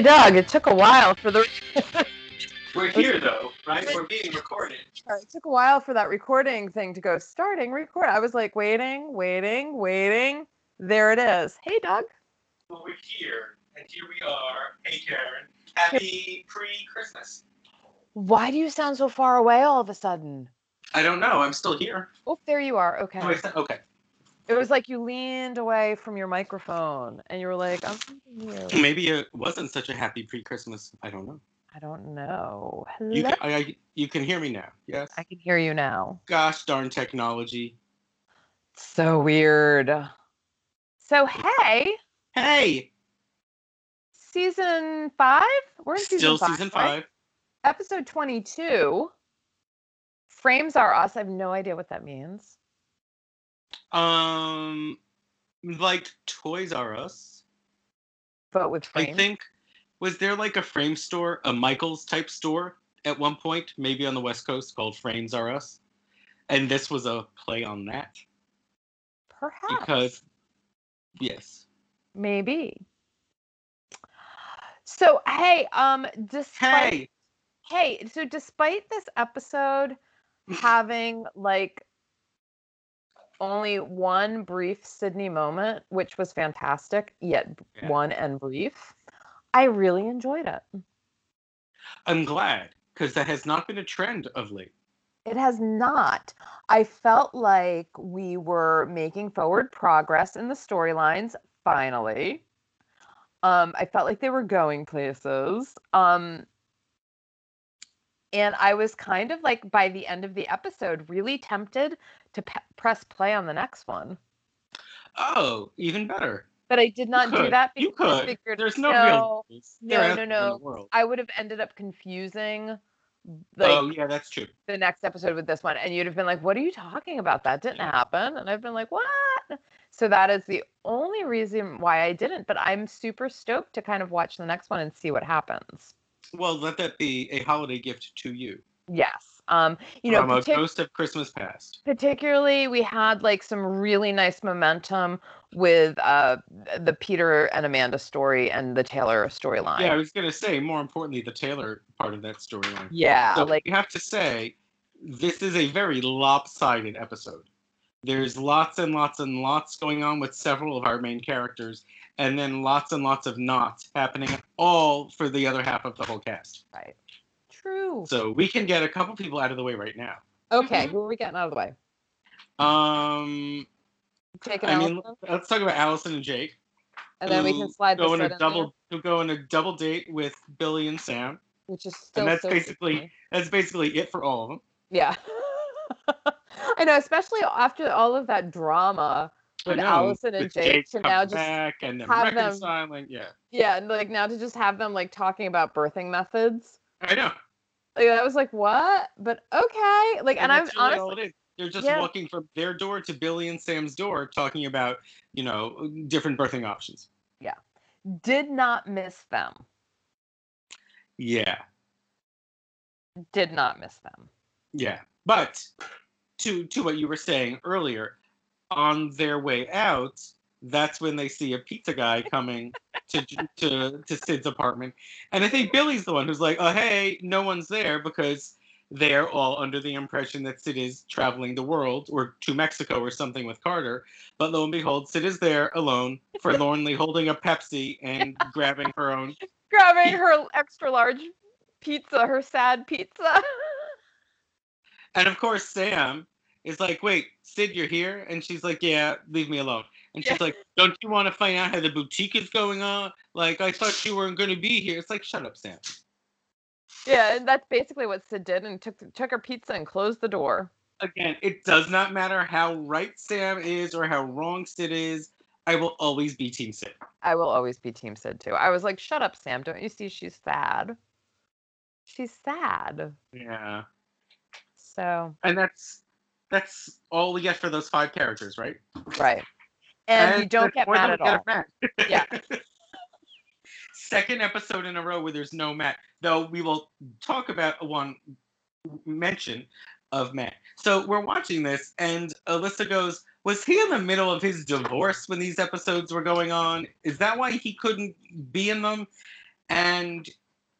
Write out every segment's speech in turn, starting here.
Hey, Doug, it took a while for the. We're here though, right? We're being recorded. it took a while for that recording thing to go starting record. I was like waiting, waiting, waiting. There it is. Hey, Doug. Well, we're here, and here we are. Hey, Karen. Happy pre-Christmas. Why do you sound so far away all of a sudden? I don't know. I'm still here. Oh, there you are. Okay. Oh, okay. It was like you leaned away from your microphone and you were like, I'm thinking you. Maybe it wasn't such a happy pre-Christmas. I don't know. I don't know. Hello? You can, I, I, you can hear me now. Yes. I can hear you now. Gosh darn technology. So weird. So, hey, Hey, season five? We're in season still five. season right? five. Episode 22. Frames are us. I have no idea what that means. Um, like Toys R Us. But with frames. I think was there like a frame store, a Michaels type store at one point, maybe on the West Coast called Frames R Us, and this was a play on that Perhaps. because yes, Maybe. So, hey, um, despite. hey, hey, so despite this episode having like only one brief Sydney moment, which was fantastic, yet Yeah. one and brief, I really enjoyed it. I'm glad because that has not been a trend of late. It has not. I felt like we were making forward progress in the storylines finally. Um, I felt like they were going places. Um, and I was kind of like by the end of the episode really tempted to pe- press play on the next one. Oh, even better. But I did not do could. that You because I figured There's no, no, real. No, no, no. I would have ended up confusing oh, like oh yeah, that's true. the next episode with this one and you'd have been like what are you talking about that didn't happen and i've been like what so that is the only reason why i didn't but i'm super stoked to kind of watch the next one and see what happens Well, let that be a holiday gift to you. yes um you know partic- ghost of Christmas past. particularly we had like some really nice momentum with uh the peter and amanda story and the taylor storyline Yeah, I was gonna say. More importantly, the Taylor part of that storyline. yeah So like you have to say, this is a very lopsided episode. There's lots and lots and lots going on with several of our main characters, and then lots and lots of knots happening, all for the other half of the whole cast. right true So we can get a couple people out of the way right now. okay who are we getting out of the way Um, taking I mean, let's talk about Allison and Jake. and then we can slide go this on a in double, there, who go on a double date with Billy and Sam. which is still that's so basically- Sydney. That's basically it for all of them. Yeah. I know, especially after all of that drama I with know, Allison and with Jake, to now just back and then have them- reconciling. Yeah, yeah, and like now to just have them like talking about birthing methods. I know. Like I was like, what? But okay. Like and, I'm that's really honestly they're just Yeah. walking from their door to Billy and Sam's door, talking about you know uh, different birthing options. Yeah. Did not miss them. Yeah, Did not miss them. yeah. But to to what you were saying earlier, on their way out, that's when they see a pizza guy coming to to to Sid's apartment, and I think Billy's the one who's like, "Oh, hey, no one's there," because they're all under the impression that Sid is traveling the world or to Mexico or something with Carter. But lo and behold, Sid is there alone, forlornly holding a Pepsi and grabbing her own. Grabbing her extra large pizza, her sad pizza. And of course, Sam is like, "Wait, Sid, you're here?" And she's like, "Yeah, leave me alone." And she's Yeah. like, "Don't you want to find out how the boutique is going on? Like, I thought you weren't going to be here." It's like, "Shut up, Sam." yeah, and that's basically what Sid did and took took her pizza and closed the door. Again, it does not matter how right Sam is or how wrong Sid is. I will always be Team Sid. I will always be Team Sid too. I was like, shut up, Sam. Don't you see she's sad? She's sad. Yeah, So, and that's that's all we get for those five characters, right? right. And, you don't get more mad at we all. Matt. Yeah. Second episode in a row where there's no Matt. Though we will talk about one mention of Matt. So we're watching this, and Alyssa goes, Was he in the middle of his divorce when these episodes were going on? Is that why he couldn't be in them? and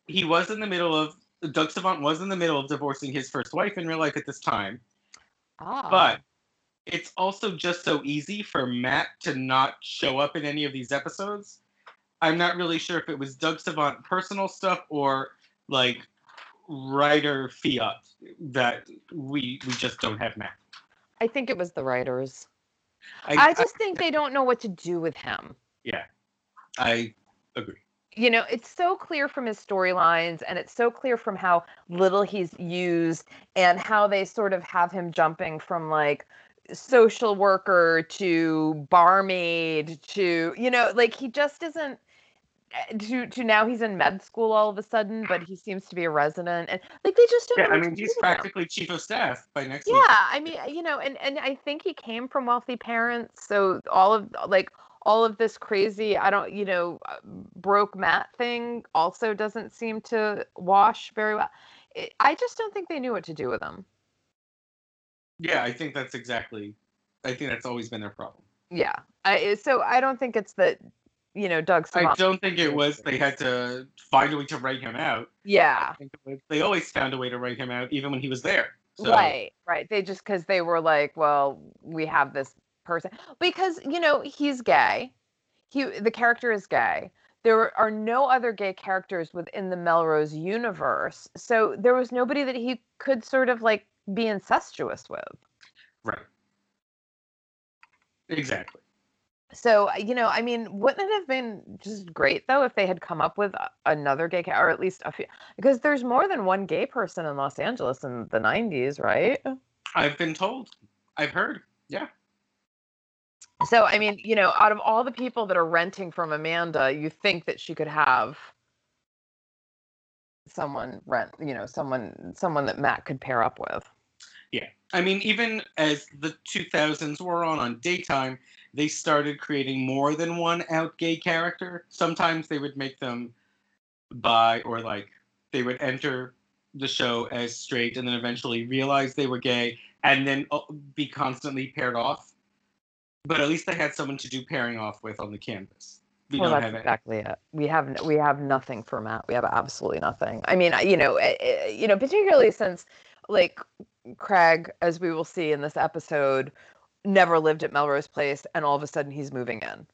he was in the middle of Doug Savant was in the middle of divorcing his first wife in real life at this time. Ah. But it's also just so easy for Matt to not show up in any of these episodes. I'm not really sure if it was Doug Savant personal stuff or like writer fiat that we we just don't have Matt. I think it was the writers. I, I just think they don't know what to do with him. yeah, I agree. you know, it's so clear from his storylines and it's so clear from how little he's used and how they sort of have him jumping from like social worker to barmaid to, you know, like he just isn't eh, to to now he's in med school all of a sudden, but he seems to be a resident and like they just don't Yeah, know I mean he's do with him. practically chief of staff by next Yeah, week. I mean, you know, and and I think he came from wealthy parents, so all of like all of this crazy, I don't, you know, uh, broke Matt thing also doesn't seem to wash very well. It, I just don't think they knew what to do with him. Yeah, I think that's exactly. I think that's always been their problem. Yeah, I so I don't think it's that, you know, Doug. I don't think it was they had to find a way to write him out. Yeah, I think it was, they always found a way to write him out, even when he was there. So, Right, right. They just because they were like, well, we have this person because you know he's gay. He the character is gay. There are no other gay characters within the Melrose universe, so there was nobody that he could sort of like be incestuous with. Right. Exactly. So uh, you know, I mean, wouldn't it have been just great though if they had come up with another gay ca- or at least a few? Because there's more than one gay person in Los Angeles in the '90s, right? I've been told. I've heard. Yeah. So I mean, you know, out of all the people that are renting from Amanda, you think that she could have someone rent, you know, someone someone that Matt could pair up with. I mean, even as the 2000s were on on daytime, they started creating more than one out gay character. Sometimes they would make them bi or like they would enter the show as straight and then eventually realize they were gay and then uh, be constantly paired off. But at least they had someone to do pairing off with on the canvas. We well, don't that's have exactly it. We have we have nothing for Matt. We have absolutely nothing. I mean, you know, eh, eh, you know, particularly since like Craig, as we will see in this episode, never lived at Melrose Place, and all of a sudden he's moving in.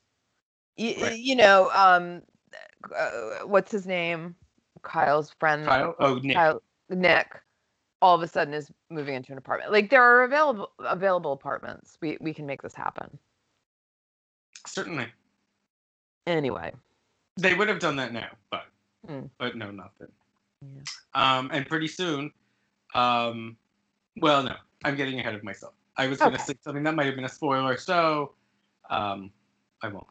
Y- Right. You know, um, uh, what's his name? Kyle's friend. Kyle? Oh, Nick. Kyle, Nick all of a sudden is moving into an apartment. Like there are available available apartments. We we can make this happen. Certainly. Anyway. They would have done that now, but Hmm. but no, nothing. Yeah. Um, and pretty soon, um, well, no, I'm getting ahead of myself. I was going to say something that might have been a spoiler, so um, I won't.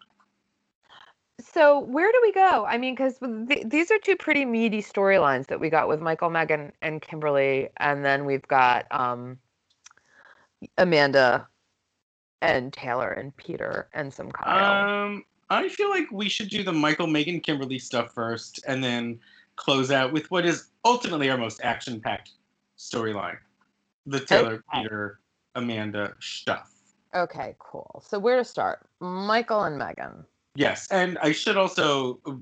So where do we go? I mean, because th- these are two pretty meaty storylines that we got with Michael, Megan, and Kimberly, and then we've got um, Amanda and Taylor and Peter and some Kyle. Um, I feel like we should do the Michael, Megan, Kimberly stuff first, and then close out with what is ultimately our most action-packed storyline: the Taylor, Okay. Peter, Amanda stuff. okay, cool. So where to start? Michael and Megan. Yes, and I should also uh,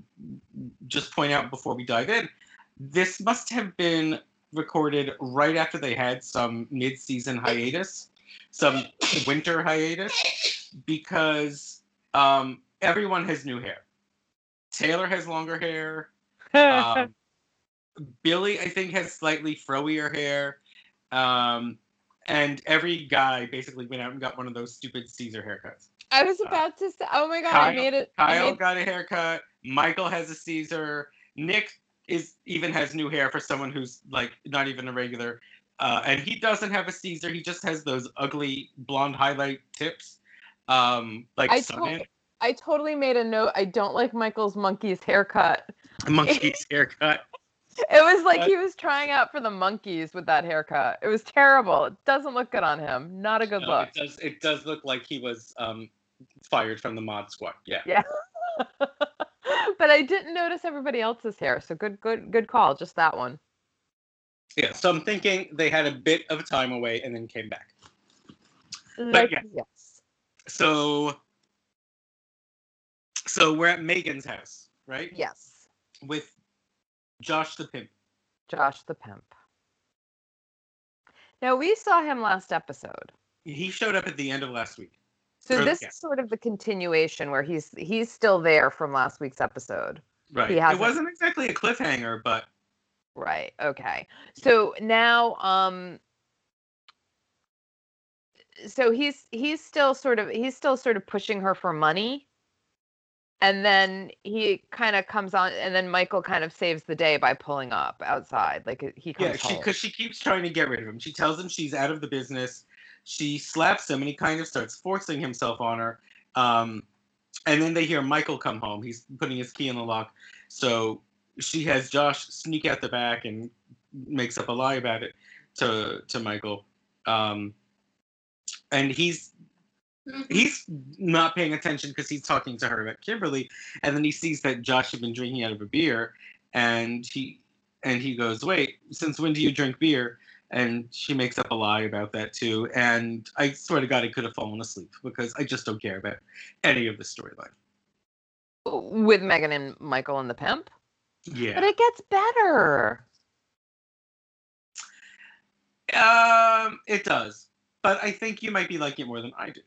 just point out before we dive in, this must have been recorded right after they had some mid-season hiatus, some winter hiatus, because um, everyone has new hair. Taylor has longer hair. Um, Billy, I think, has slightly froier hair. Um, and every guy basically went out and got one of those stupid Caesar haircuts. I was about to say, oh my god, I made it. Kyle made- got a haircut. Michael has a Caesar. Nick is even has new hair for someone who's like not even a regular. Uh, and he doesn't have a Caesar. He just has those ugly blonde highlight tips, um, like I told- I totally made a note. I don't like Michael's monkey's haircut. monkey's haircut. It was like he was trying out for the Monkees with that haircut. It was terrible. It doesn't look good on him. Not a good No, look. it does. It does look like he was um, fired from the mod squad. Yeah. Yeah. but I didn't notice everybody else's hair. So good, good, good call. Just that one. Yeah. So I'm thinking they had a bit of time away and then came back. Like, yeah. Yes. So, so we're at Megan's house, right? Yes. with Josh the pimp. Josh the pimp. Now we saw him last episode. He showed up at the end of last week. So Or- this yeah. is sort of the continuation where he's he's still there from last week's episode. Right. It wasn't exactly a cliffhanger, but Right. Okay. So now um so he's he's still sort of he's still sort of pushing her for money. And then he kind of comes on and then Michael kind of saves the day by pulling up outside. Like he comes yeah, she because she keeps trying to get rid of him. She tells him she's out of the business. She slaps him, and he kind of starts forcing himself on her. Um, and then they hear Michael come home. He's putting his key in the lock. So she has Josh sneak out the back and makes up a lie about it to to Michael. Um, and he's he's not paying attention because he's talking to her about Kimberly, and then he sees that Josh had been drinking out of a beer, and he and he goes, "Wait, since when do you drink beer?" And she makes up a lie about that too. And I swear to God, I could have fallen asleep because I just don't care about any of the storyline. with Megan and Michael and the pimp. Yeah. But it gets better. Um, it does, but I think you might be liking it more than I do.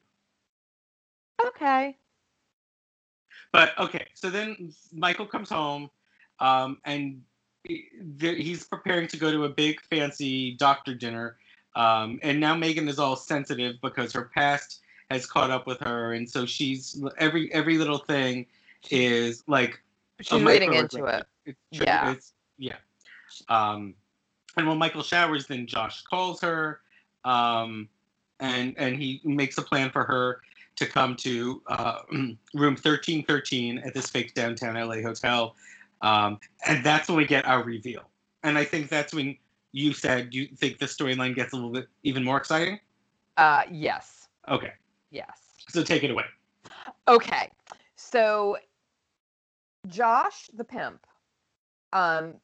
Okay. But okay, so then Michael comes home, um, and he's preparing to go to a big fancy doctor dinner. Um, and now Megan is all sensitive because her past has caught up with her, and so she's every every little thing is like She's reading into it. It's, Yeah. It's, yeah. Um, and when Michael showers, then Josh calls her, um, and and he makes a plan for her to come to uh, room thirteen thirteen at this fake downtown LA hotel, um, and that's when we get our reveal. And I think that's when you said you think the storyline gets a little bit even more exciting. Uh yes. Okay, Yes. so take it away. Okay. So Josh the pimp um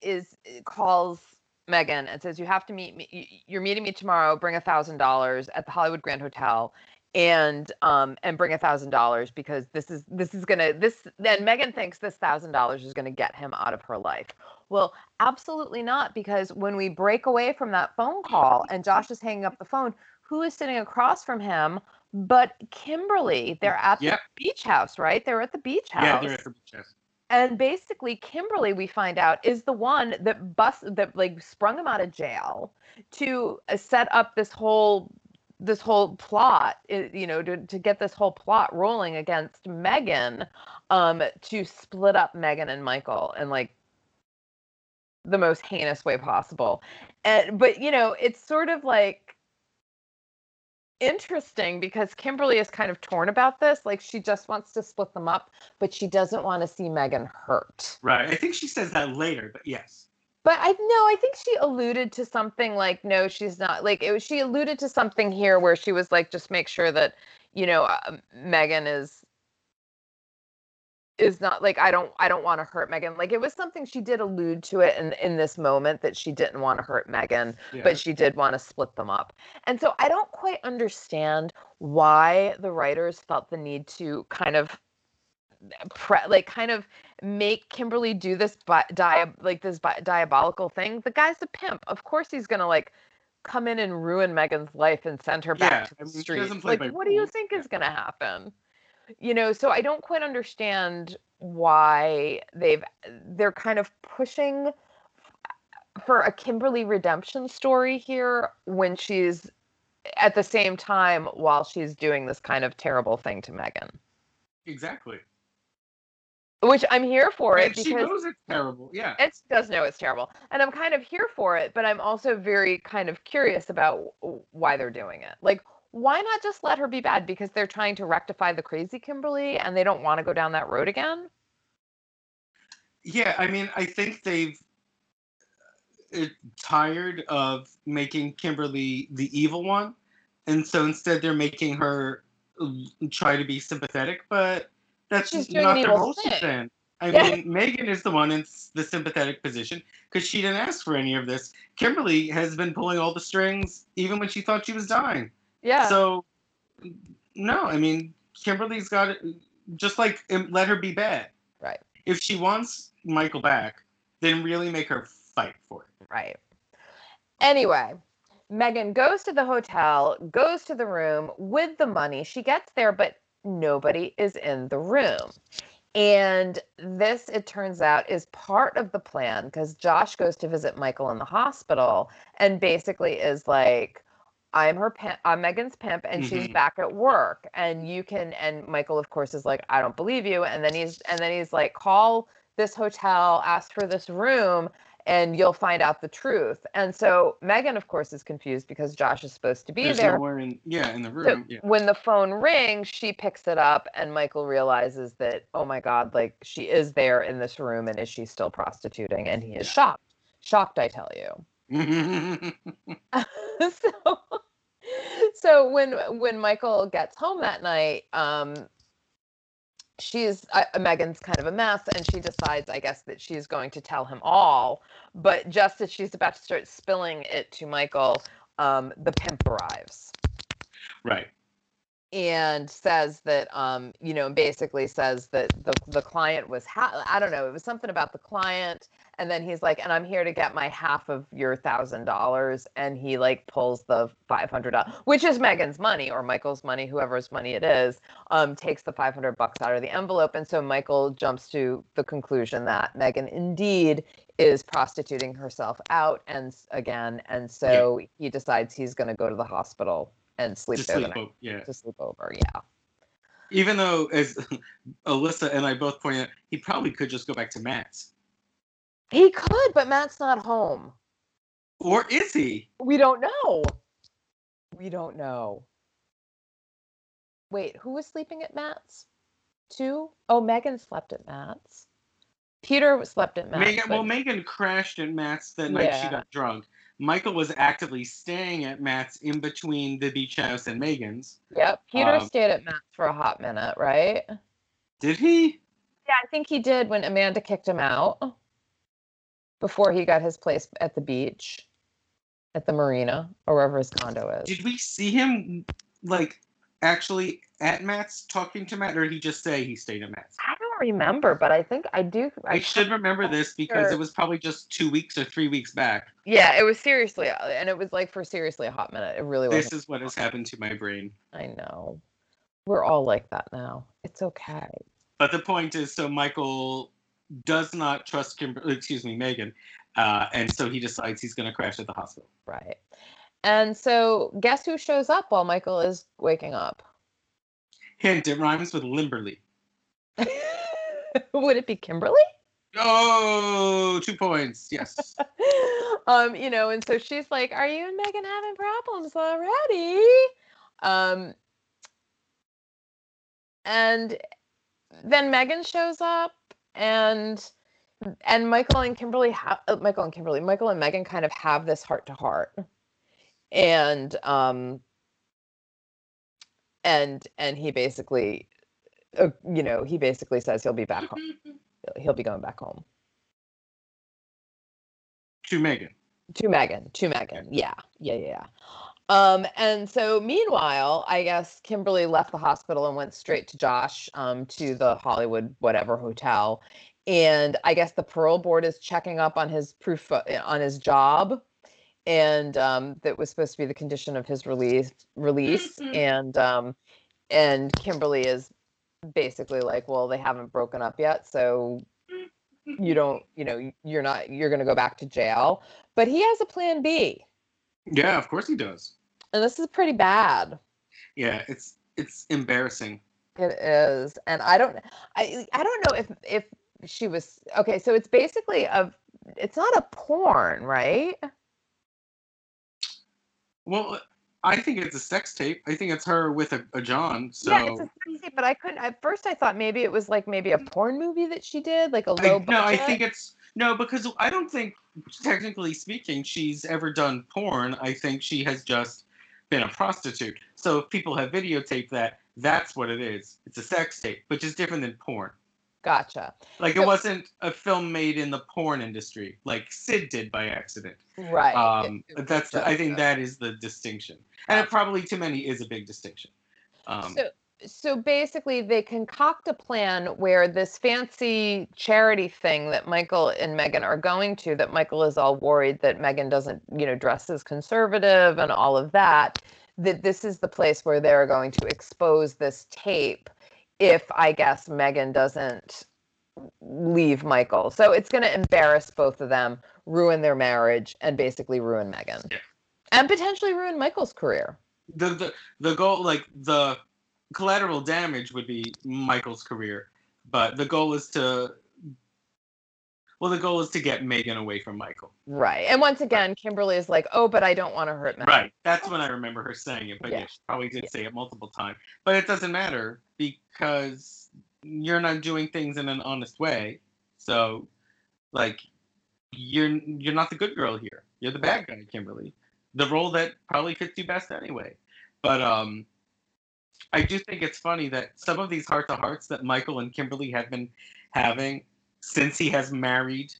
is calls Megan and says you have to meet me you're meeting me tomorrow bring a thousand dollars at the Hollywood Grand Hotel and um and bring a thousand dollars because this is this is gonna this then Megan thinks this thousand dollars is gonna get him out of her life. Well, absolutely not because when we break away from that phone call and Josh is hanging up the phone, who is sitting across from him but Kimberly? They're at Yep. the beach house, right? They're at the beach house. Yeah, they're at the beach house. And basically, Kimberly, we find out, is the one that bust that like sprung him out of jail to uh, set up this whole this whole plot, you know, to, to get this whole plot rolling against Megan, um, to split up Megan and Michael and like the most heinous way possible. And but you know, it's sort of like interesting because Kimberly is kind of torn about this. Like she just wants to split them up, but she doesn't want to see Megan hurt. Right. I think she says that later, but yes. But I no, I think she alluded to something like no, she's not. Like it was, she alluded to something here where she was like, just make sure that you know uh, Megan is is not like I don't I don't want to hurt Megan. Like it was something she did allude to it in in this moment that she didn't want to hurt Megan, Yeah. but she did want to split them up. And so I don't quite understand why the writers felt the need to kind of pre- like kind of make Kimberly do this bi- dia- like this bi- diabolical thing. The guy's a pimp. Of course he's going to like come in and ruin Megan's life and send her back Yeah, to I the mean, street. Like what do you think Yeah. is going to happen? You know, so I don't quite understand why they've they're kind of pushing for a Kimberly redemption story here when she's at the same time while she's doing this kind of terrible thing to Megan. Exactly. Which I'm here for it she knows it's terrible. Yeah. it does know it's terrible. And I'm kind of here for it, but I'm also very kind of curious about why they're doing it. Like, why not just let her be bad because they're trying to rectify the crazy Kimberly and they don't want to go down that road again? Yeah, I mean, I think they've uh, tired of making Kimberly the evil one, and so instead they're making her try to be sympathetic. But that's She's just not their she's thing. I mean, Megan is the one in the sympathetic position because she didn't ask for any of this. Kimberly has been pulling all the strings even when she thought she was dying. Yeah. So, no, I mean, Kimberly's got it. Just like um, let her be bad. Right. If she wants Michael back, then really make her fight for it. Right. Anyway, Megan goes to the hotel, goes to the room with the money. She gets there, but nobody is in the room. And this, it turns out, is part of the plan because Josh goes to visit Michael in the hospital and basically is like, I'm her pimp, I'm Megan's pimp, and she's Mhm. back at work. And you can, and Michael, of course, is like, I don't believe you. And then he's, and then he's like, call this hotel, ask for this room, and you'll find out the truth. And so Megan, of course, is confused because Josh is supposed to be There's there. nowhere in yeah in the So room. yeah. when the phone rings, she picks it up, and Michael realizes that, oh my God, like she is there in this room, and is she still prostituting? And he is Yeah. shocked. Shocked, I tell you. so, so when when Michael gets home that night, um, she's uh, Megan's kind of a mess, and she decides, I guess, that she's going to tell him all. But just as she's about to start spilling it to Michael, um, the pimp arrives right. and says that um you know basically says that the the client was ha- I don't know it was something about the client and then he's like and I'm here to get my half of your thousand dollars and he like pulls the five hundred which is Megan's money or Michael's money whoever's money it is um takes the five hundred bucks out of the envelope and so Michael jumps to the conclusion that Megan indeed is prostituting herself out and again and so he decides he's going to go to the hospital and sleep To there the sleep. night o- Yeah. to sleep over. Yeah. Even though, as Alyssa and I both pointed out, he probably could just go back to Matt's. He could, but Matt's not home. Or is he? We don't know. We don't know. Wait, who was sleeping at Matt's? Two? Oh, Megan slept at Matt's. Peter slept at Matt's. Megan, but- well, Megan crashed at Matt's the night she got drunk. Michael was actively staying at Matt's in between the beach house and Megan's. Yep. Peter um, stayed at Matt's for a hot minute, right? Did he? Yeah, I think he did when Amanda kicked him out before he got his place at the beach, at the marina, or wherever his condo is. Did we see him like actually at Matt's talking to Matt, or did he just say he stayed at Matt's? I don't remember, but I think I do. I should remember this because sure. it was probably just two weeks or three weeks back. Yeah, it was seriously, uh, and it was like for seriously a hot minute. It really was. This is what has happened to my brain. I know. We're all like that now. It's okay. But the point is, so Michael does not trust Kimberly, excuse me, Megan, uh, and so he decides he's going to crash at the hospital. Right. And so, guess who shows up while Michael is waking up? Hint: it rhymes with Limberly. Would it be Kimberly? Oh, two points. Yes. um, you know, and so she's like, "Are you and Megan having problems already?" Um, and then Megan shows up, and and Michael and Kimberly have uh, Michael and Kimberly, Michael and Megan kind of have this heart to heart, and um, and and he basically, uh, you know, he basically says he'll be back home. He'll be going back home. to Megan. to Megan, to Megan. Yeah, yeah, yeah. yeah. Um, and so meanwhile, I guess Kimberly left the hospital and went straight to Josh, um, to the Hollywood whatever hotel. And I guess the parole board is checking up on his proof uh, on his job, and um, that was supposed to be the condition of his release. Release, Mhm. and um, and Kimberly is basically like, well, they haven't broken up yet, so you don't, you know, you're not, you're going to go back to jail. But he has a plan B, Yeah, of course he does. and this is pretty bad. Yeah, it's it's embarrassing. It is, and I don't, I, I don't know if if she was okay. So it's basically a, it's not a porn, right? Well, I think it's a sex tape. I think it's her with a, a John. So yeah, it's a sex tape, but I couldn't. At first, I thought maybe it was like maybe a porn movie that she did, like a low no, budget. I think it's no because I don't think, technically speaking, she's ever done porn. I think she has just been a prostitute. So if people have videotaped that, that's what it is. It's a sex tape, which is different than porn. Gotcha. Like So- it wasn't a film made in the porn industry, like Sid did by accident. Right. Um, It- it that's was I think that is the distinction, and it probably to many is a big distinction. Um, So so basically they concoct a plan where this fancy charity thing that Michael and Megan are going to that Michael is all worried that Megan doesn't, you know, dress as conservative and all of that that this is the place where they're going to expose this tape if I guess Megan doesn't leave Michael. So it's going to embarrass both of them, ruin their marriage and basically ruin Megan. Yeah. And potentially ruin Michael's career. The the the goal like the collateral damage would be Michael's career, but the goal is to well, the goal is to get Megan away from Michael. Right. And once again, Kimberly is like, "Oh, but I don't want to hurt Megan." Right. That's when I remember her saying it, but yeah, Yeah. she probably did Yeah. say it multiple times. But it doesn't matter because you're not doing things in an honest way. So, like, you're you're not the good girl here. You're the bad guy, Kimberly. The role that probably fits you best anyway. But um, I do think it's funny that some of these heart to hearts that Michael and Kimberly have been having since he has married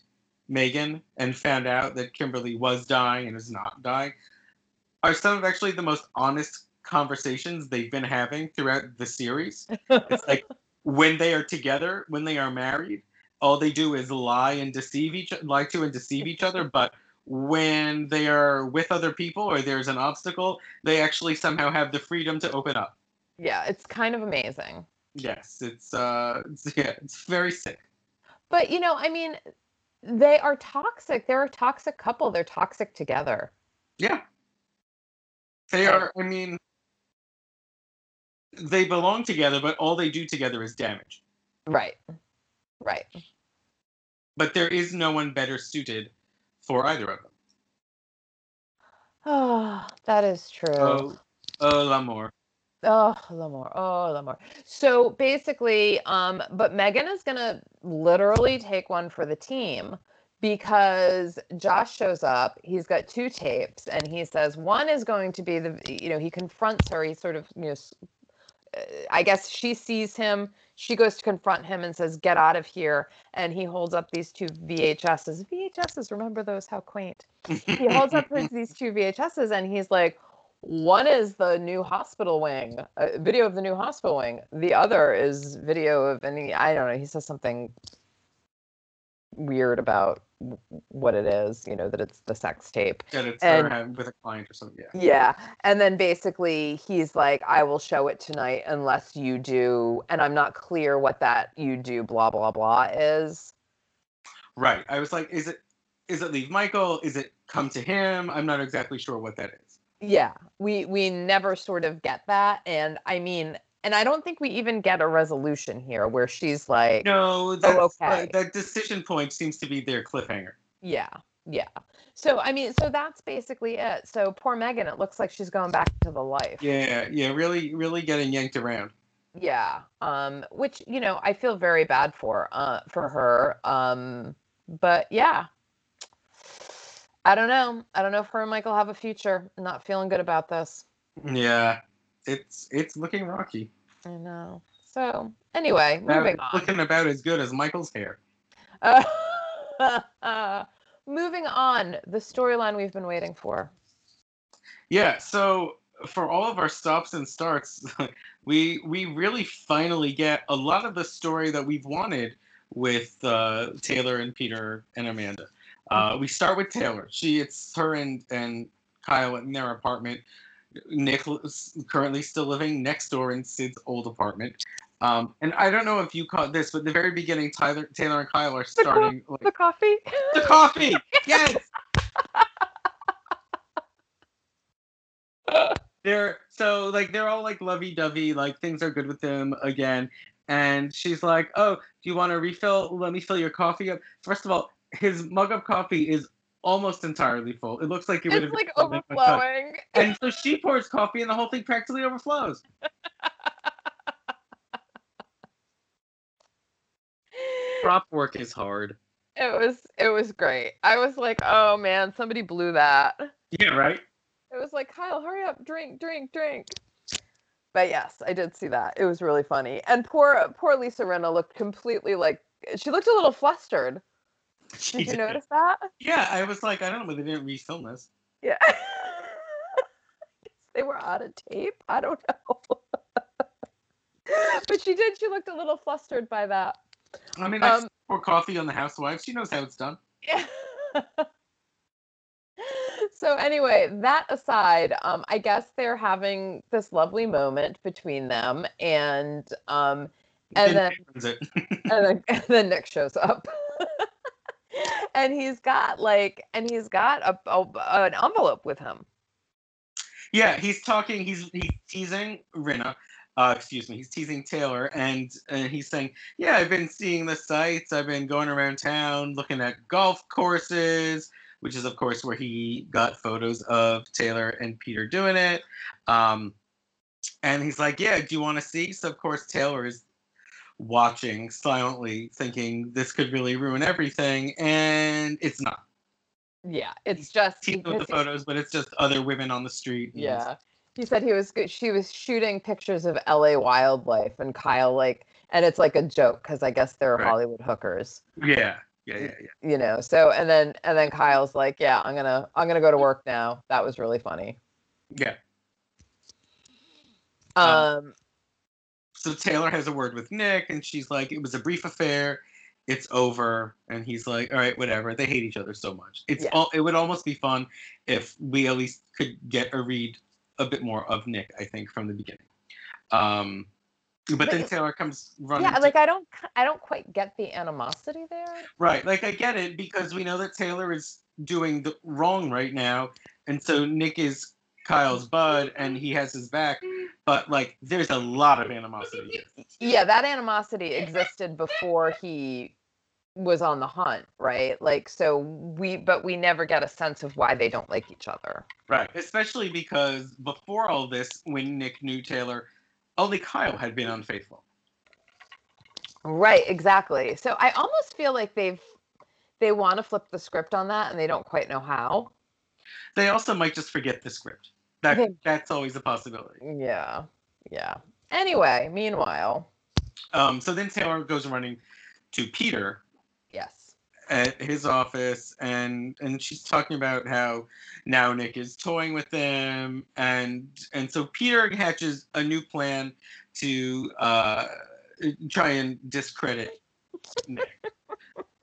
Megan and found out that Kimberly was dying and is not dying are some of actually the most honest conversations they've been having throughout the series. It's like when they are together, when they are married, all they do is lie and deceive each lie to and deceive each other, but when they are with other people or there's an obstacle, they actually somehow have the freedom to open up. Yeah, it's kind of amazing. Yes, it's uh it's, yeah, it's very sick. But you know, I mean, they are toxic. They're a toxic couple. They're toxic together. Yeah. They are I mean they belong together, but all they do together is damage. Right. Right. But there is no one better suited for either of them. Oh, that is true. Oh, oh, l'amour. Oh, Lamar. Oh, Lamar. So basically, um, but Megan is gonna literally take one for the team because Josh shows up. He's got two tapes, and he says one is going to be the, you know, he confronts her. He sort of, you know, uh, I guess she sees him. She goes to confront him and says, "Get out of here!" And he holds up these two VHSs. VHSs, remember those? How quaint he holds up his, these two VHSs and he's like, one is the new hospital wing, a video of the new hospital wing. The other is video of any, I don't know, he says something weird about what it is, you know, that it's the sex tape. that it's And- with a client or something. Yeah. Yeah. And then basically he's like, I will show it tonight unless you do. And I'm not clear what that you do, blah, blah, blah is. Right. I was like, is it is it leave Michael? Is it come to him? I'm not exactly sure what that is. Yeah, we we never sort of get that, and I mean, and I don't think we even get a resolution here where she's like, No, that's, Oh, okay. uh, that decision point seems to be their cliffhanger. yeah, yeah. So I mean, so that's basically it. So poor Megan, it looks like she's going back to the life. Yeah, yeah, really, really getting yanked around. Yeah. Um, which you know I feel very bad for uh for her. Um, but yeah. I don't know. I don't know if her and Michael have a future. I'm not feeling good about this. Yeah, it's it's looking rocky. I know. So anyway, moving on. looking about as good as Michael's hair. Uh, moving on, the storyline we've been waiting for. Yeah, so for all of our stops and starts, we we really finally get a lot of the story that we've wanted with uh, Taylor and Peter and Amanda. Uh, we start with Taylor. She it's her and and Kyle in their apartment. Nick is currently still living next door in Sid's old apartment. Um, and I don't know if you caught this, but the very beginning, Tyler, Taylor, and Kyle are The co- starting like, The coffee. the coffee. Yes. they're so like they're all like lovey dovey, like things are good with them again. And she's like, "Oh, do you want to refill? Let me fill your coffee up." First of all, his mug of coffee is almost entirely full. It looks like it would it's have like been filled in a cup. overflowing. And so she pours coffee, and the whole thing practically overflows. Prop work is hard. It was it was great. I was like, oh man, somebody blew that. Yeah, right. It was like, Kyle, hurry up, drink, drink, drink. But yes, I did see that. It was really funny. And poor poor Lisa Rinna looked completely like she looked a little flustered. She Did you did. notice that? Yeah, I was like, I don't know, but they didn't refilm this. Yeah. they were out of tape. I don't know. but she did. She looked a little flustered by that. I mean, I Um, pour coffee on the housewives. She knows how it's done. Yeah. so anyway, that aside, um, I guess they're having this lovely moment between them, and um, and then and then, and then Nick shows up. And he's got like and he's got a, a an envelope with him. Yeah, he's talking. He's he's teasing Rinna. Uh, excuse me. He's teasing Taylor, and and he's saying, "Yeah, I've been seeing the sights. I've been going around town, looking at golf courses, which is of course where he got photos of Taylor and Peter doing it." Um, and he's like, "Yeah, do you want to see?" So of course Taylor is watching silently, thinking this could really ruin everything, and it's not. Yeah, it's just Teasing with the photos, but it's just other women on the street. Yeah. He said he was good. She was shooting pictures of LA wildlife and Kyle like and it's like a joke because I guess they're Right. Hollywood hookers. Yeah, yeah, yeah, yeah. You know. So and then and then Kyle's like, Yeah, I'm gonna I'm gonna go to work now. That was really funny. Yeah. Um, So Taylor has a word with Nick, and she's like, "It was a brief affair. It's over." And he's like, "All right, whatever." They hate each other so much. It's Yeah. all. It would almost be fun if we at least could get a read a bit more of Nick. I think from the beginning. Um, but then Taylor comes running. yeah, like I don't I don't quite get the animosity there. Right. Like I get it because we know that Taylor is doing the wrong right now, and so Nick is Kyle's bud, and he has his back. But like, there's a lot of animosity. Here. Yeah, that animosity existed before he was on the hunt, right? Like so we but we never get a sense of why they don't like each other. Right. Especially because before all this, when Nick knew Taylor, only Kyle had been unfaithful. Right, exactly. So I almost feel like they've they want to flip the script on that and they don't quite know how. They also might just forget the script. That that's always a possibility. Yeah. Yeah. Anyway, meanwhile, Um, so then Taylor goes running to Peter yes. at his office and and she's talking about how now Nick is toying with them and and so Peter hatches a new plan to uh, try and discredit Nick.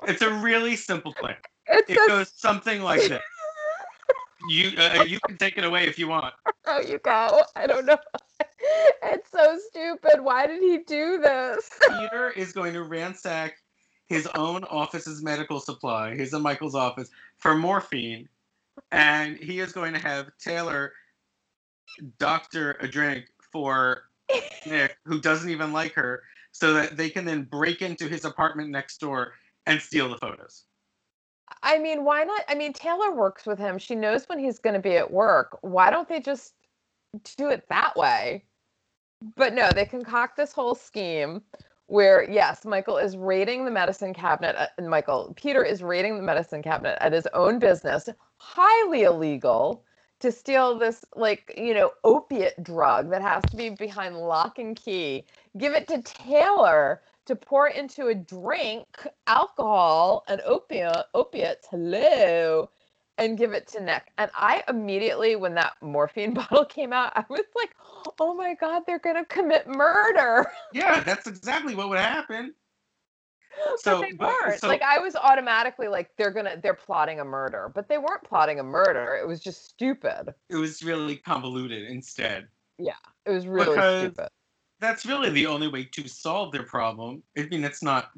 It's a really simple plan. It's It goes something like this. You uh, you can take it away if you want. Oh, you go. I don't know. It's so stupid. Why did he do this? Peter is going to ransack his own office's medical supply, his and Michael's office, for morphine, and he is going to have Taylor doctor a drink for Nick, who doesn't even like her, so that they can then break into his apartment next door and steal the photos. I mean, why not? I mean, Taylor works with him. She knows when he's going to be at work. Why don't they just do it that way? But no, they concoct this whole scheme where, yes, Michael is raiding the medicine cabinet. uh, And Michael, Peter is raiding the medicine cabinet at his own business, highly illegal, to steal this, like, you know, opiate drug that has to be behind lock and key, give it to Taylor to pour into a drink, alcohol and opiate, opiates, hello, and give it to Nick. And I immediately, when that morphine bottle came out, I was like, oh my God, they're going to commit murder. Yeah, that's exactly what would happen. but So, they weren't. so- like I was automatically like, they're going to, they're plotting a murder, but they weren't plotting a murder. It was just stupid. It was really convoluted instead. Yeah, it was really Because- stupid. That's really the only way to solve their problem. I mean, it's not,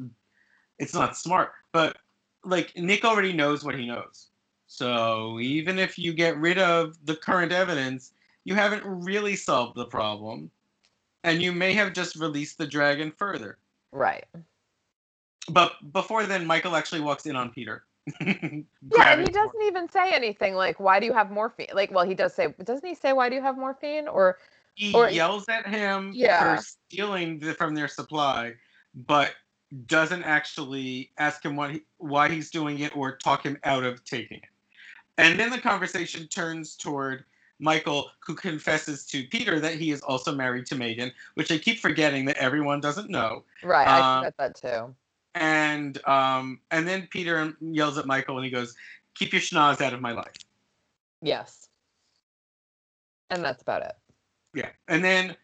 it's not smart, but like Nick already knows what he knows. So even if you get rid of the current evidence, you haven't really solved the problem, and you may have just released the dragon further. Right. But before then, Michael actually walks in on Peter. Yeah, and he doesn't even say anything like, why do you have morphine? Like, well, he does say, doesn't he say, why do you have morphine? Or, he Or- yells at him Yeah. for stealing the, from their supply, but doesn't actually ask him what he, why he's doing it or talk him out of taking it. And then the conversation turns toward Michael, who confesses to Peter that he is also married to Megan, which I keep forgetting that everyone doesn't know. right, I Um, forgot that too. And um, and then Peter yells at Michael and he goes, "Keep your schnoz out of my life." Yes. And that's about it. Yeah. And then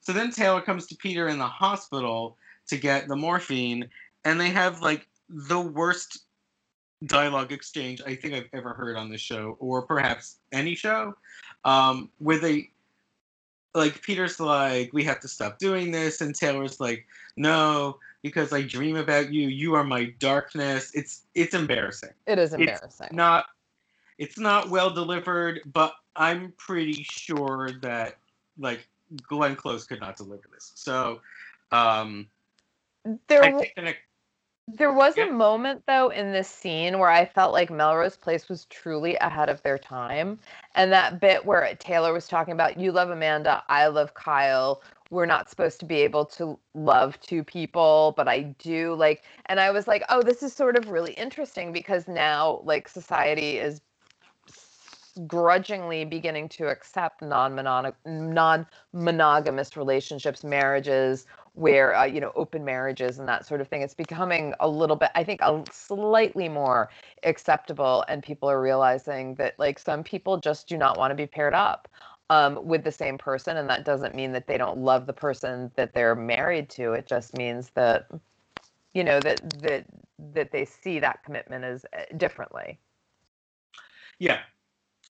So then Taylor comes to Peter in the hospital to get the morphine, and they have like the worst dialogue exchange I think I've ever heard on this show, or perhaps any show, um, where they like Peter's like, we have to stop doing this, and Taylor's like, no, because I dream about you. You are my darkness. It's it's embarrassing. It is embarrassing. It's not it's not well delivered, but I'm pretty sure that like Glenn Close could not deliver this. So um there I think the next There was Yeah. a moment though in this scene where I felt like Melrose Place was truly ahead of their time. And that bit where Taylor was talking about you love Amanda, I love Kyle. We're not supposed to be able to love two people, but I do like and I was like, "Oh, this is sort of really interesting because now like society is grudgingly beginning to accept non-monog- non-monogamous relationships, marriages, where uh, you know open marriages and that sort of thing. It's becoming a little bit i think a slightly more acceptable and people are realizing that like some people just do not want to be paired up um, with the same person and that doesn't mean that they don't love the person that they're married to. It just means that you know that that that they see that commitment as uh, differently. Yeah.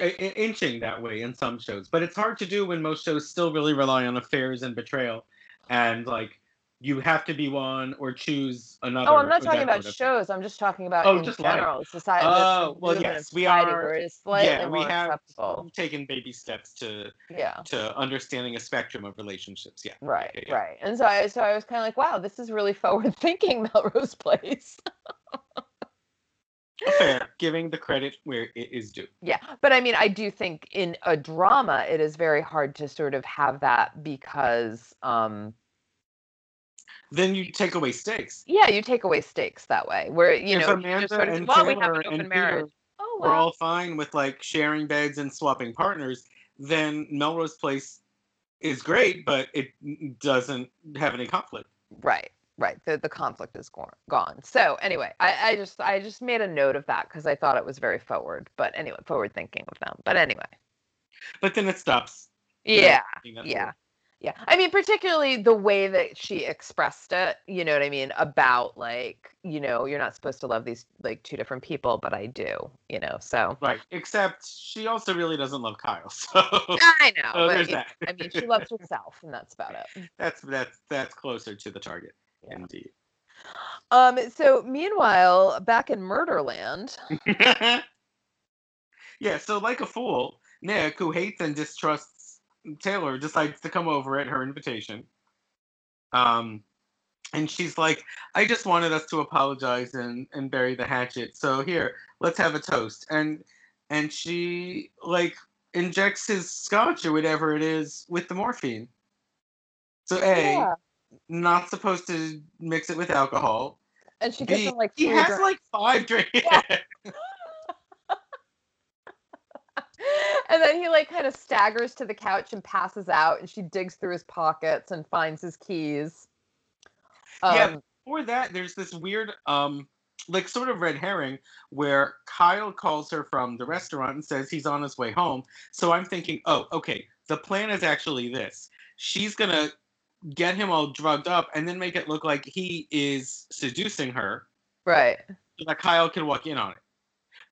Inching that way in some shows, but it's hard to do when most shows still really rely on affairs and betrayal, and like you have to be one or choose another. oh i'm not talking about sort of thing. shows i'm just talking about Oh, in just life. general society Oh, well, yes, we are- it's slightly yeah, we have acceptable taken baby steps to yeah to understanding a spectrum of relationships. Yeah. Right, yeah, yeah. right. And so I so I was kind of like, wow, this is really forward thinking, Melrose Place. Fair, giving the credit where it is due. yeah, but I mean, I do think in a drama, it is very hard to sort of have that because, um, Then you take away stakes. yeah, you take away stakes that way, where you if know, Amanda sort of, and well, we have Taylor an open marriage. Peter Oh, were well. all fine with like sharing beds and swapping partners, then Melrose Place is great, but it doesn't have any conflict. Right, right. The the conflict is gone. Gone. So anyway, I, I just I just made a note of that because I thought it was very forward. But anyway, forward thinking of them. But anyway, But then it stops. yeah. Yeah. way. Yeah. I mean, particularly the way that she expressed it, you know what I mean? About like, you know, you're not supposed to love these like two different people, but I do, you know. So Right. Except she also really doesn't love Kyle. So, I know. so but, there's know, that. I mean, she loves herself and that's about it. that's that's that's closer to the target. Yeah. Indeed. Um, so meanwhile, back in Murderland, yeah, so like a fool, Nick, who hates and distrusts Taylor, decides to come over at her invitation. Um, and she's like, I just wanted us to apologize and, and bury the hatchet. So here, let's have a toast. And and she like injects his scotch or whatever it is with the morphine. So A, yeah. Not supposed to mix it with alcohol. And she gets B, him like he has drinks. like five drinks. Yeah. and then he like kind of staggers to the couch and passes out and she digs through his pockets and finds his keys. Yeah, Um, before that, there's this weird, um, like sort of red herring where Kyle calls her from the restaurant and says he's on his way home. So I'm thinking, oh, okay, the plan is actually this. She's gonna get him all drugged up and then make it look like he is seducing her right. so that Kyle can walk in on it.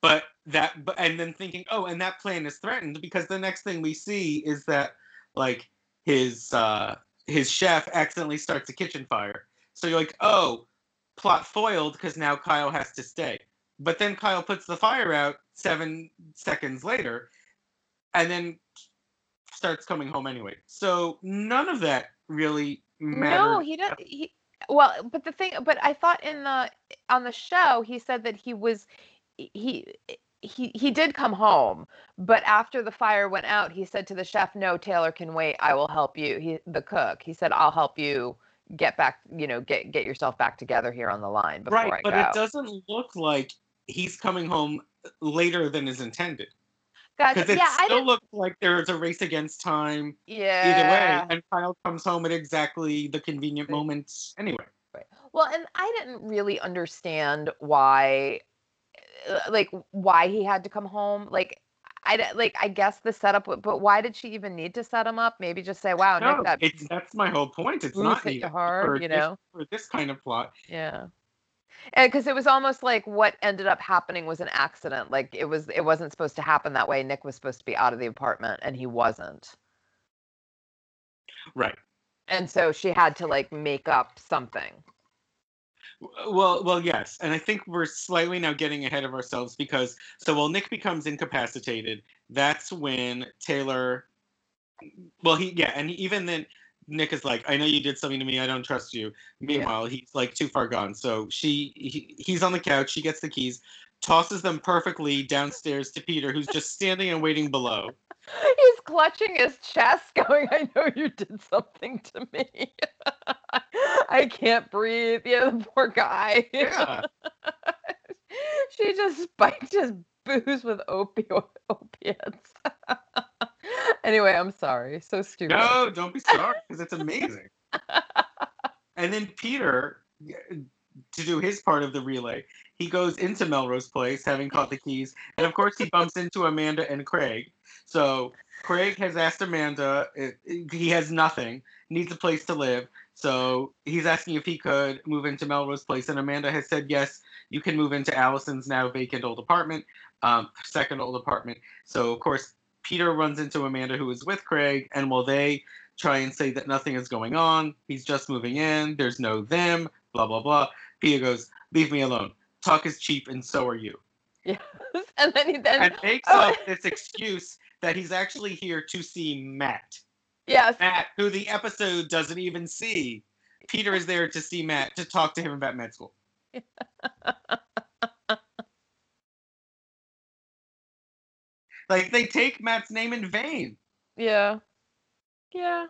But that, but and then thinking, oh, and that plan is threatened because the next thing we see is that like his uh his chef accidentally starts a kitchen fire. So you're like, oh, plot foiled because now Kyle has to stay. But then Kyle puts the fire out seven seconds later, and then starts coming home anyway. So none of that really mattered. No, he didn't. He well, but the thing, but I thought in the on the show he said that he was he he he did come home, but after the fire went out, he said to the chef, "No, Taylor can wait. I will help you." He the cook. He said, "I'll help you get back. You know, get get yourself back together here on the line before right, I but go." it doesn't look like he's coming home later than is intended. Gotcha. Because it Yeah, I still looks like there's a race against time Yeah. either way, and Kyle comes home at exactly the convenient Right. moment anyway. Well, and I didn't really understand why, uh, like, why he had to come home. Like, I like. I guess the setup, but why did she even need to set him up? Maybe just say, "Wow, No, Nick, that it's that's my whole point. It's not hit you hard," for you know? for this kind of plot. Yeah. And because it was almost like what ended up happening was an accident. Like it was, it wasn't supposed to happen that way. Nick was supposed to be out of the apartment, and he wasn't. Right. And so she had to like make up something. Uh, well, well, yes, and I think we're slightly now getting ahead of ourselves because so while Nick becomes incapacitated, that's when Taylor. Well, he yeah, and even then, Nick is like, "I know you did something to me. I don't trust you." Meanwhile, he's like too far gone. So she, he, he's on the couch. She gets the keys, tosses them perfectly downstairs to Peter, who's just standing and waiting below. He's clutching his chest, going, I know you did something to me. I can't breathe. Yeah, the poor guy. Yeah. she just spiked his booze with opioid opiates. anyway, I'm sorry. So stupid. No, don't be sorry because it's amazing. and then Peter, to do his part of the relay, he goes into Melrose Place, having caught the keys, and of course he bumps into Amanda and Craig. So Craig has asked Amanda, uh, he has nothing, needs a place to live. So he's asking if he could move into Melrose Place, and Amanda has said yes, you can move into Allison's now vacant old apartment, um, second old apartment. So of course Peter runs into Amanda, who is with Craig, and while they try and say that nothing is going on, he's just moving in, there's no them, blah blah blah. Peter goes, "Leave me alone. Talk is cheap, and so are you." Yes. And then he then And makes Oh. up this excuse that he's actually here to see Matt. yes. Matt, who the episode doesn't even see. Peter is there to see Matt to talk to him about med school. like they take Matt's name in vain. Yeah. Yeah.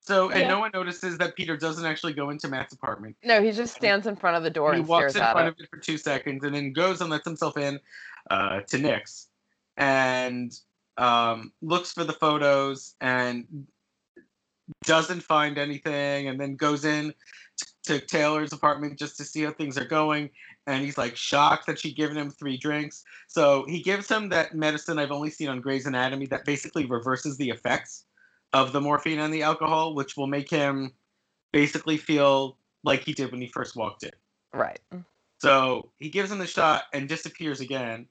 So and Yeah. no one notices that Peter doesn't actually go into Matt's apartment. No, he just stands in front of the door he walks in front it. of it for two seconds and then goes and lets himself in uh, to Nick's and um, looks for the photos and doesn't find anything and then goes in to Taylor's apartment just to see how things are going and he's like shocked that she'd given him three drinks so he gives him that medicine I've only seen on Grey's Anatomy that basically reverses the effects of the morphine and the alcohol which will make him basically feel like he did when he first walked in Right. so he gives him the shot and disappears again.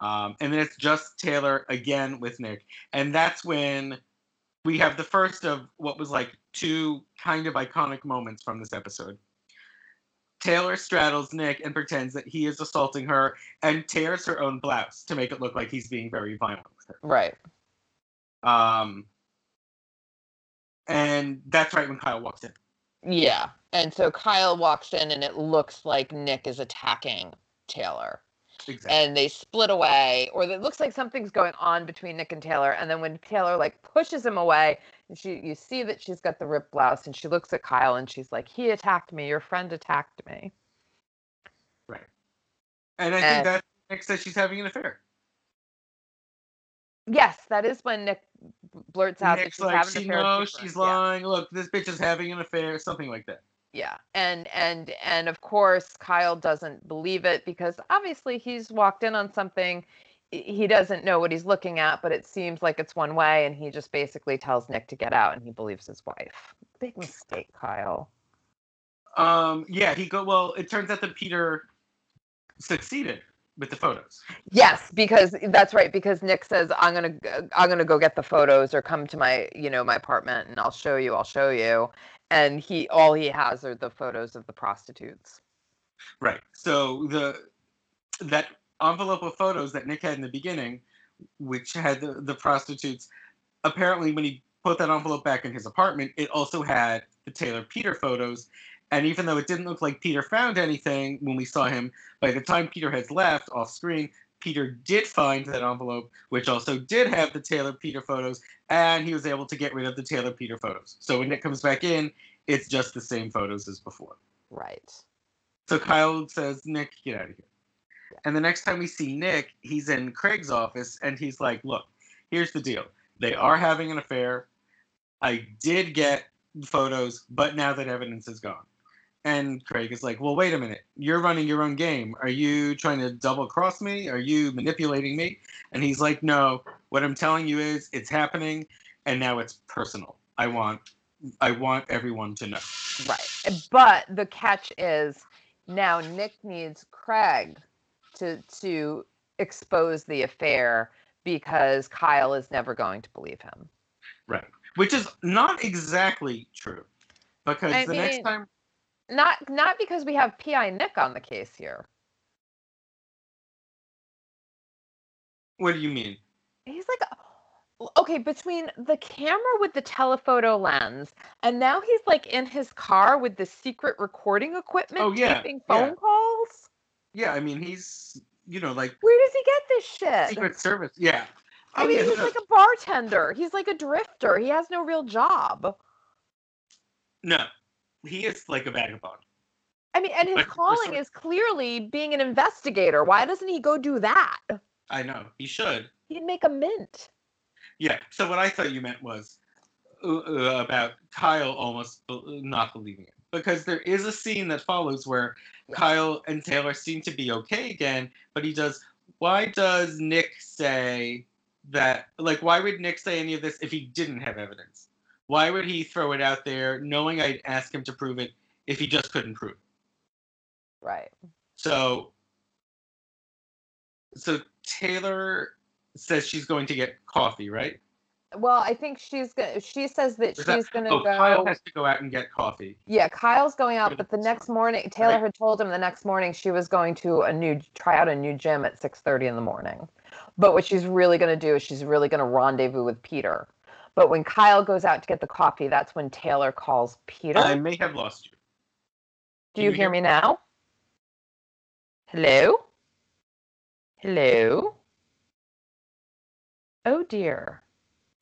Um, and then it's just Taylor again with Nick. And that's when we have the first of what was like two kind of iconic moments from this episode. Taylor straddles Nick and pretends that he is assaulting her and tears her own blouse to make it look like he's being very violent with her. Right. Um, and that's right when Kyle walks in. Yeah. And so Kyle walks in and it looks like Nick is attacking Taylor. Exactly. And they split away, or it looks like something's going on between Nick and Taylor. And then when Taylor like pushes him away, she you see that she's got the ripped blouse and she looks at Kyle and she's like, He attacked me, your friend attacked me. right. And I And- think that Nick says she's having an affair. Yes, that is when Nick blurts out that she's like, having she an affair. knows she's friend." Yeah. lying. Look, this bitch is having an affair, something like that. yeah and and and of course kyle doesn't believe it because obviously he's walked in on something he doesn't know what he's looking at but it seems like it's one way and he just basically tells nick to get out and he believes his wife big mistake kyle Um, yeah, he go. Well, it turns out that Peter succeeded with the photos. yes because that's right because nick says i'm gonna i'm gonna go get the photos or come to my you know my apartment and i'll show you i'll show you and he all he has are the photos of the prostitutes Right. So the that envelope of photos that Nick had in the beginning, which had the, the prostitutes, apparently when he put that envelope back in his apartment, it also had the Taylor Peter photos. And even though it didn't look like Peter found anything when we saw him, by the time Peter has left off screen, Peter did find that envelope, which also did have the Taylor Peter photos, and he was able to get rid of the Taylor Peter photos. So when Nick comes back in, it's just the same photos as before. right So Kyle says, Nick, get out of here. And the next time we see Nick, he's in Craig's office and he's like, Look, here's the deal. They are having an affair. I did get photos, but now that evidence is gone. And Craig is like, well, wait a minute. You're running your own game. Are you trying to double cross me? Are you manipulating me? And he's like, no. What I'm telling you is it's happening, and now it's personal. I want, I want everyone to know. Right. But the catch is now Nick needs Craig to to expose the affair because Kyle is never going to believe him. Right. Which is not exactly true. Because I the mean- next time Not not because we have PI Nick on the case here. what do you mean? He's like okay, between the camera with the telephoto lens and now he's like in his car with the secret recording oh, equipment Oh, yeah, taping yeah. phone calls. Yeah, I mean he's you know, like Where does he get this shit? Secret Service. Yeah. I Oh, mean, yeah, he's no, like a bartender. He's like a drifter. He has no real job. no. He is like a vagabond. I mean, and his Like, calling is clearly being an investigator. Why doesn't he go do that? I know. He should. He'd make a mint. Yeah. So what I thought you meant was uh, uh, about Kyle almost not believing it because there is a scene that follows where Kyle and Taylor seem to be okay again, but he does. Why does Nick say that? Like, why would Nick say any of this if he didn't have evidence? Why would he throw it out there knowing I'd ask him to prove it if he just couldn't prove it? Right. So, so Taylor says she's going to get coffee, right? Well, I think she's gonna. She says that Is that- she's gonna Oh, go. Kyle has to go out and get coffee. yeah, Kyle's going out, but the next morning, Taylor Right. had told him the next morning she was going to a new try out a new gym at six thirty in the morning. But what she's really gonna do is she's really gonna rendezvous with Peter. But when Kyle goes out to get the coffee, that's when Taylor calls Peter. I may have lost you. Do you you hear hear me now? Hello? Hello? Oh dear.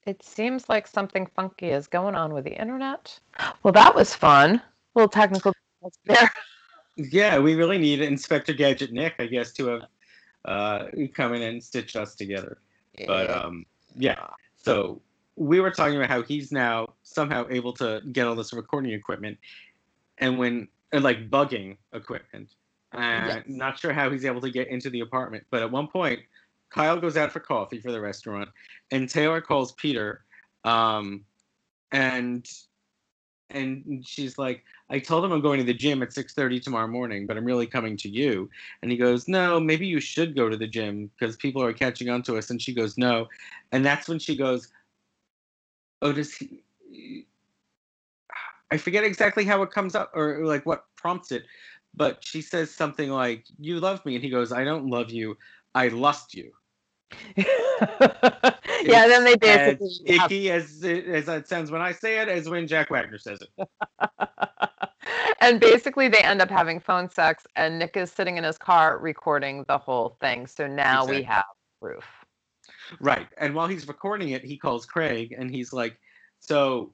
It seems like something funky is going on with the internet. Well, that was fun. little technical there. Yeah, we really need Inspector Gadget Nick, I guess, to have uh, come in and stitch us together. But um, yeah, so we were talking about how he's now somehow able to get all this recording equipment, and when and like bugging equipment, and Yes. not sure how he's able to get into the apartment. But at one point, Kyle goes out for coffee for the restaurant, and Taylor calls Peter, um, and and she's like, I told him I'm going to the gym at 6:30 tomorrow morning, but I'm really coming to you. And he goes, No, maybe you should go to the gym because people are catching on to us. And she goes, No. And that's when she goes, Oh, does he? I forget exactly how it comes up or like what prompts it, but she says something like, You love me. And he goes, I don't love you. I lust you. yeah, then they As basically have- icky as it, as it sounds when I say it as when Jack Wagner says it. and basically they end up having phone sex and Nick is sitting in his car recording the whole thing. So now we have proof. Right. And while he's recording it, he calls Craig and he's like, "So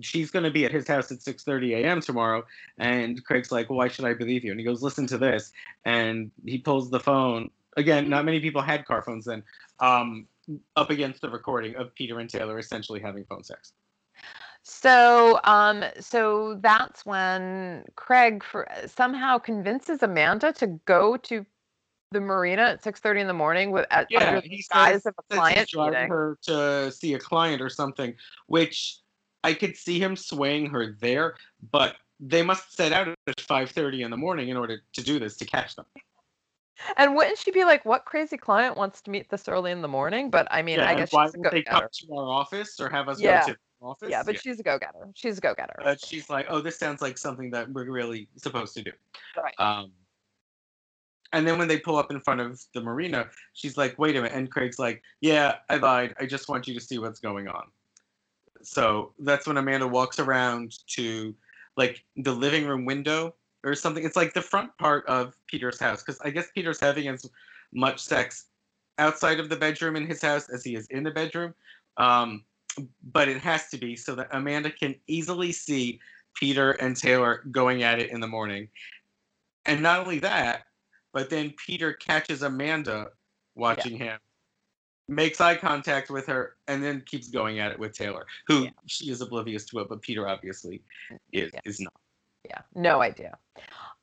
she's going to be at his house at 6:30 a.m. tomorrow." And Craig's like, "Why should I believe you?" And he goes, "Listen to this." And he pulls the phone. Again, not many people had car phones then. Um, up against the recording of Peter and Taylor essentially having phone sex. So, um, so that's when Craig for, somehow convinces Amanda to go to the marina at six thirty in the morning with at, Yeah, under he the guise of a client meeting. her to see a client or something, which I could see him swaying her there, but they must set out at 5:30 in the morning in order to do this to catch them. And wouldn't she be like, "What crazy client wants to meet this early in the morning?" But I mean, yeah, I guess why she's a would they come to our office or have us Yeah. go to the office? Yeah, but she's a go-getter. She's a go-getter. But she's like, oh, this sounds like something that we're really supposed to do. Right. Um, and then when they pull up in front of the marina, she's like, wait a minute. And Craig's like, yeah, I lied. I just want you to see what's going on. So that's when Amanda walks around to like the living room window or something. It's like the front part of Peter's house because I guess Peter's having as much sex outside of the bedroom in his house as he is in the bedroom. Um, but it has to be so that Amanda can easily see Peter and Taylor going at it in the morning. And not only that, but then Peter catches Amanda watching him, makes eye contact with her, and then keeps going at it with Taylor, who Yeah. she is oblivious to it, but Peter obviously is, Yeah. is not. Yeah, no idea.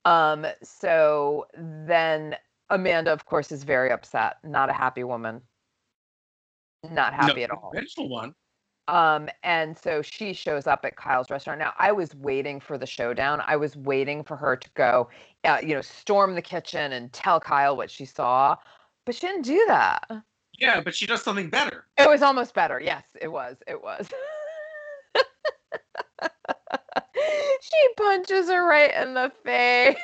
Um, so then Amanda, of course, is very upset. Not a happy woman. Not happy no, at all. One. Um, and so she shows up at Kyle's restaurant. Now, I was waiting for the showdown. I was waiting for her to go, uh, you know, storm the kitchen and tell Kyle what she saw, but she didn't do that. Yeah, but she does something better. It was almost better. Yes, it was. It was. she punches her right in the face.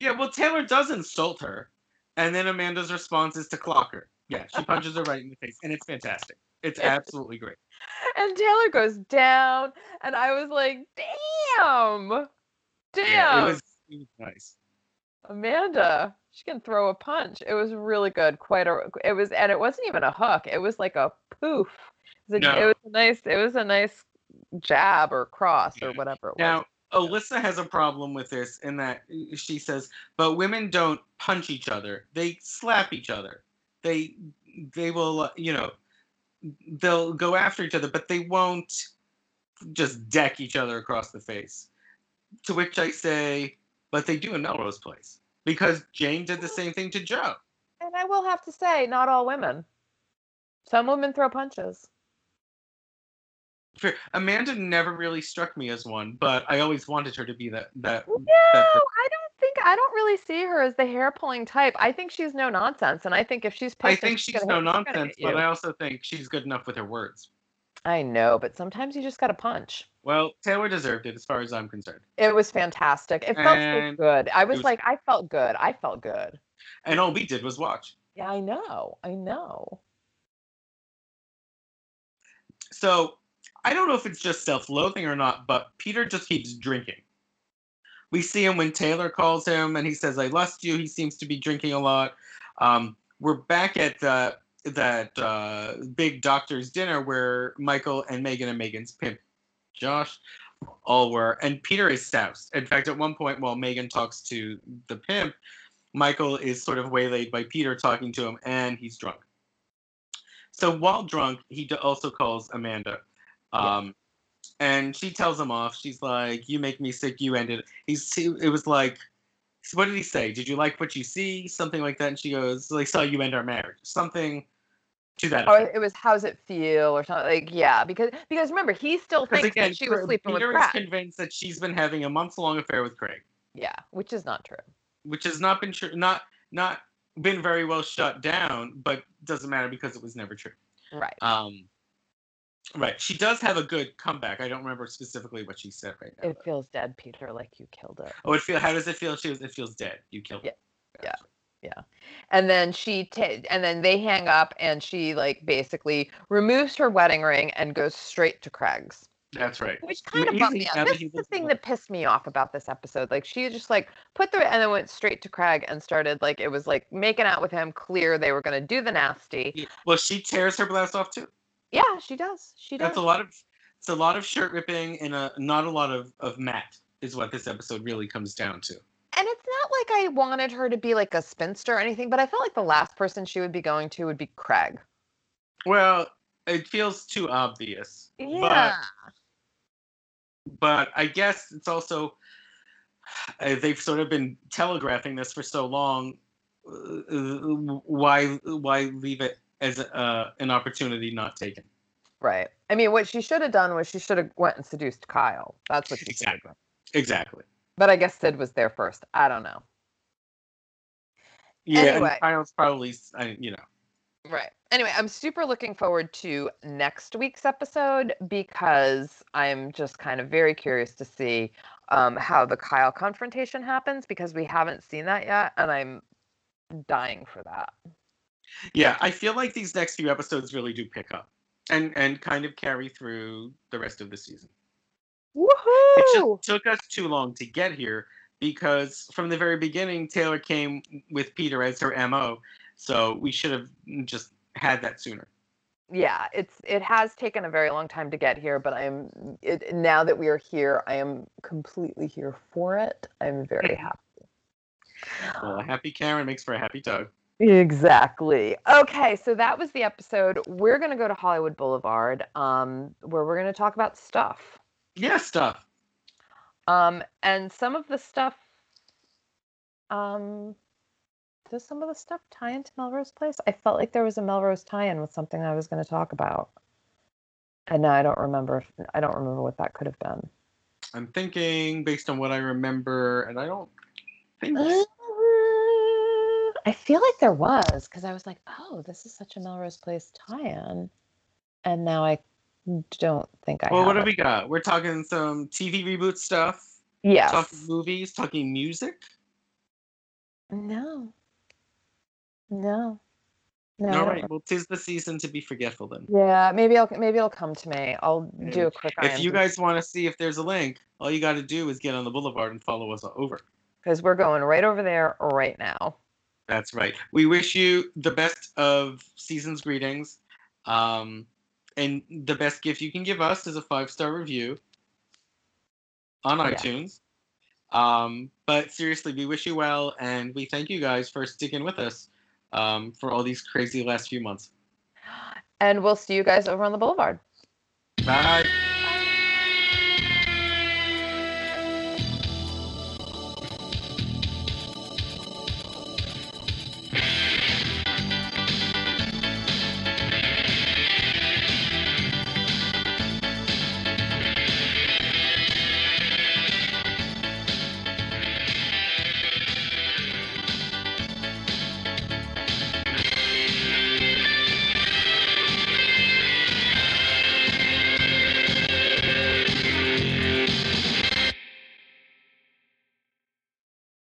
Yeah, well, Taylor does insult her, and then Amanda's response is to clock her. Yeah, she punches her right in the face, and it's fantastic. It's absolutely great. And Taylor goes down, and I was like, "Damn, damn!" Yeah, it was, it was nice. Amanda, she can throw a punch. It was really good. Quite a. It was, and it wasn't even a hook. It was like a poof. It was a, No. it was a nice. It was a nice jab or cross or whatever it was. Now, Alyssa has a problem with this in that she says, "But women don't punch each other; they slap each other. They they will, uh, you know, they'll go after each other, but they won't just deck each other across the face." To which I say, "But they do in Melrose Place because Jane did the same thing to Jo." And I will have to say, not all women. Some women throw punches. Fair. Amanda never really struck me as one, but I always wanted her to be that that. No, that I don't think I don't really see her as the hair pulling type. I think she's no nonsense, and I think if she's pissed, I think she's gonna no nonsense, but. I also think she's good enough with her words. I know, but sometimes you just got to punch. Well, Taylor deserved it as far as I'm concerned. It was fantastic. It felt so good. I was, was- like, I felt good. I felt good. And all we did was watch. Yeah, I know. I know. So I don't know if it's just self loathing or not, but Peter just keeps drinking. We see him when Taylor calls him and he says, I lust you. He seems to be drinking a lot. Um, we're back at the, that uh, big doctor's dinner where Michael and Megan and Megan's pimp, Josh, all were. And Peter is soused. In fact, at one point, while Megan talks to the pimp, Michael is sort of waylaid by Peter talking to him, and he's drunk. So while drunk, he also calls Amanda. Um, and she tells him off. She's like, "You make me sick. You ended." He's. He, it was like, what did he say? Did you like what you see? Something like that. And she goes, "Like, saw you end our marriage." Something to that. Or it was how's it feel or something like yeah because because remember he still Because thinks again, that she was Cra- sleeping Peter with is convinced that she's been having a months-long affair with Craig, yeah, which is not true. which has not been true. Not not been very well shut down, but doesn't matter because it was never true. Right. Um, right. She does have a good comeback. I don't remember specifically what she said right now. It feels dead, Peter, like you killed it. Oh, it feel. How does it feel? She was. It feels dead. You killed it. Gotcha. Yeah. Yeah. And then she ta- and then they hang up and she like basically removes her wedding ring and goes straight to Craig's. That's right. Which I mean, kind of bummed me out. This is the thing that pissed me off about this episode. Like she just like put the and then went straight to Craig and started like it was like making out with him. Clear they were gonna do the nasty. Well, she tears her blouse off too. Yeah, she does. She does. That's a lot of. It's a lot of shirt ripping and a not a lot of of Matt is what this episode really comes down to. And it's not like I wanted her to be like a spinster or anything, but I felt like the last person she would be going to would be Craig. Well, it feels too obvious. Yeah. But but I guess it's also uh, they've sort of been telegraphing this for so long. uh, Why why leave it as uh, an opportunity not taken? Right. I mean, what she should have done was she should have went and seduced Kyle. That's what she should have Exactly. done. Exactly. But I guess Sid was there first. I don't know. Yeah, Anyway. and Kyle's probably you know Right. Anyway, I'm super looking forward to next week's episode because I'm just kind of very curious to see um, how the Kyle confrontation happens because we haven't seen that yet, and I'm dying for that. Yeah, I feel like these next few episodes really do pick up and and kind of carry through the rest of the season. It Woohoo! just took us too long to get here because from the very beginning, Taylor came with Peter as her MO. So we should have just had that sooner. yeah it's it has taken a very long time to get here but i'm it, now that we are here i am completely here for it i'm very happy Well, a happy Karen makes for a happy Doug. Exactly okay so that was the episode we're going to go to hollywood boulevard um where we're going to talk about stuff Yeah, stuff. Um, and some of the stuff, um, does some of the stuff tie into Melrose Place? I felt like there was a Melrose tie-in with something I was going to talk about, and now I don't remember. If, I don't remember what that could have been. I'm thinking based on what I remember, and I don't think. I feel like there was because I was like, "Oh, this is such a Melrose Place tie-in," and now I don't think I. well, what have have it. we got? We're talking some TV reboot stuff, Yeah. talking movies, talking music. No. No. No. All right. Well, tis the season to be forgetful then. Yeah, maybe I'll maybe it'll come to me. I'll do a quick. If you guys want to see if there's a link, all you got to do is get on the boulevard and follow us over. because we're going right over there right now. That's right. We wish you the best of season's greetings. Um, and the best gift you can give us is a five star review on Yeah. iTunes. Um, but seriously, we wish you well, and we thank you guys for sticking with us um, for all these crazy last few months. And we'll see you guys over on the boulevard. Bye.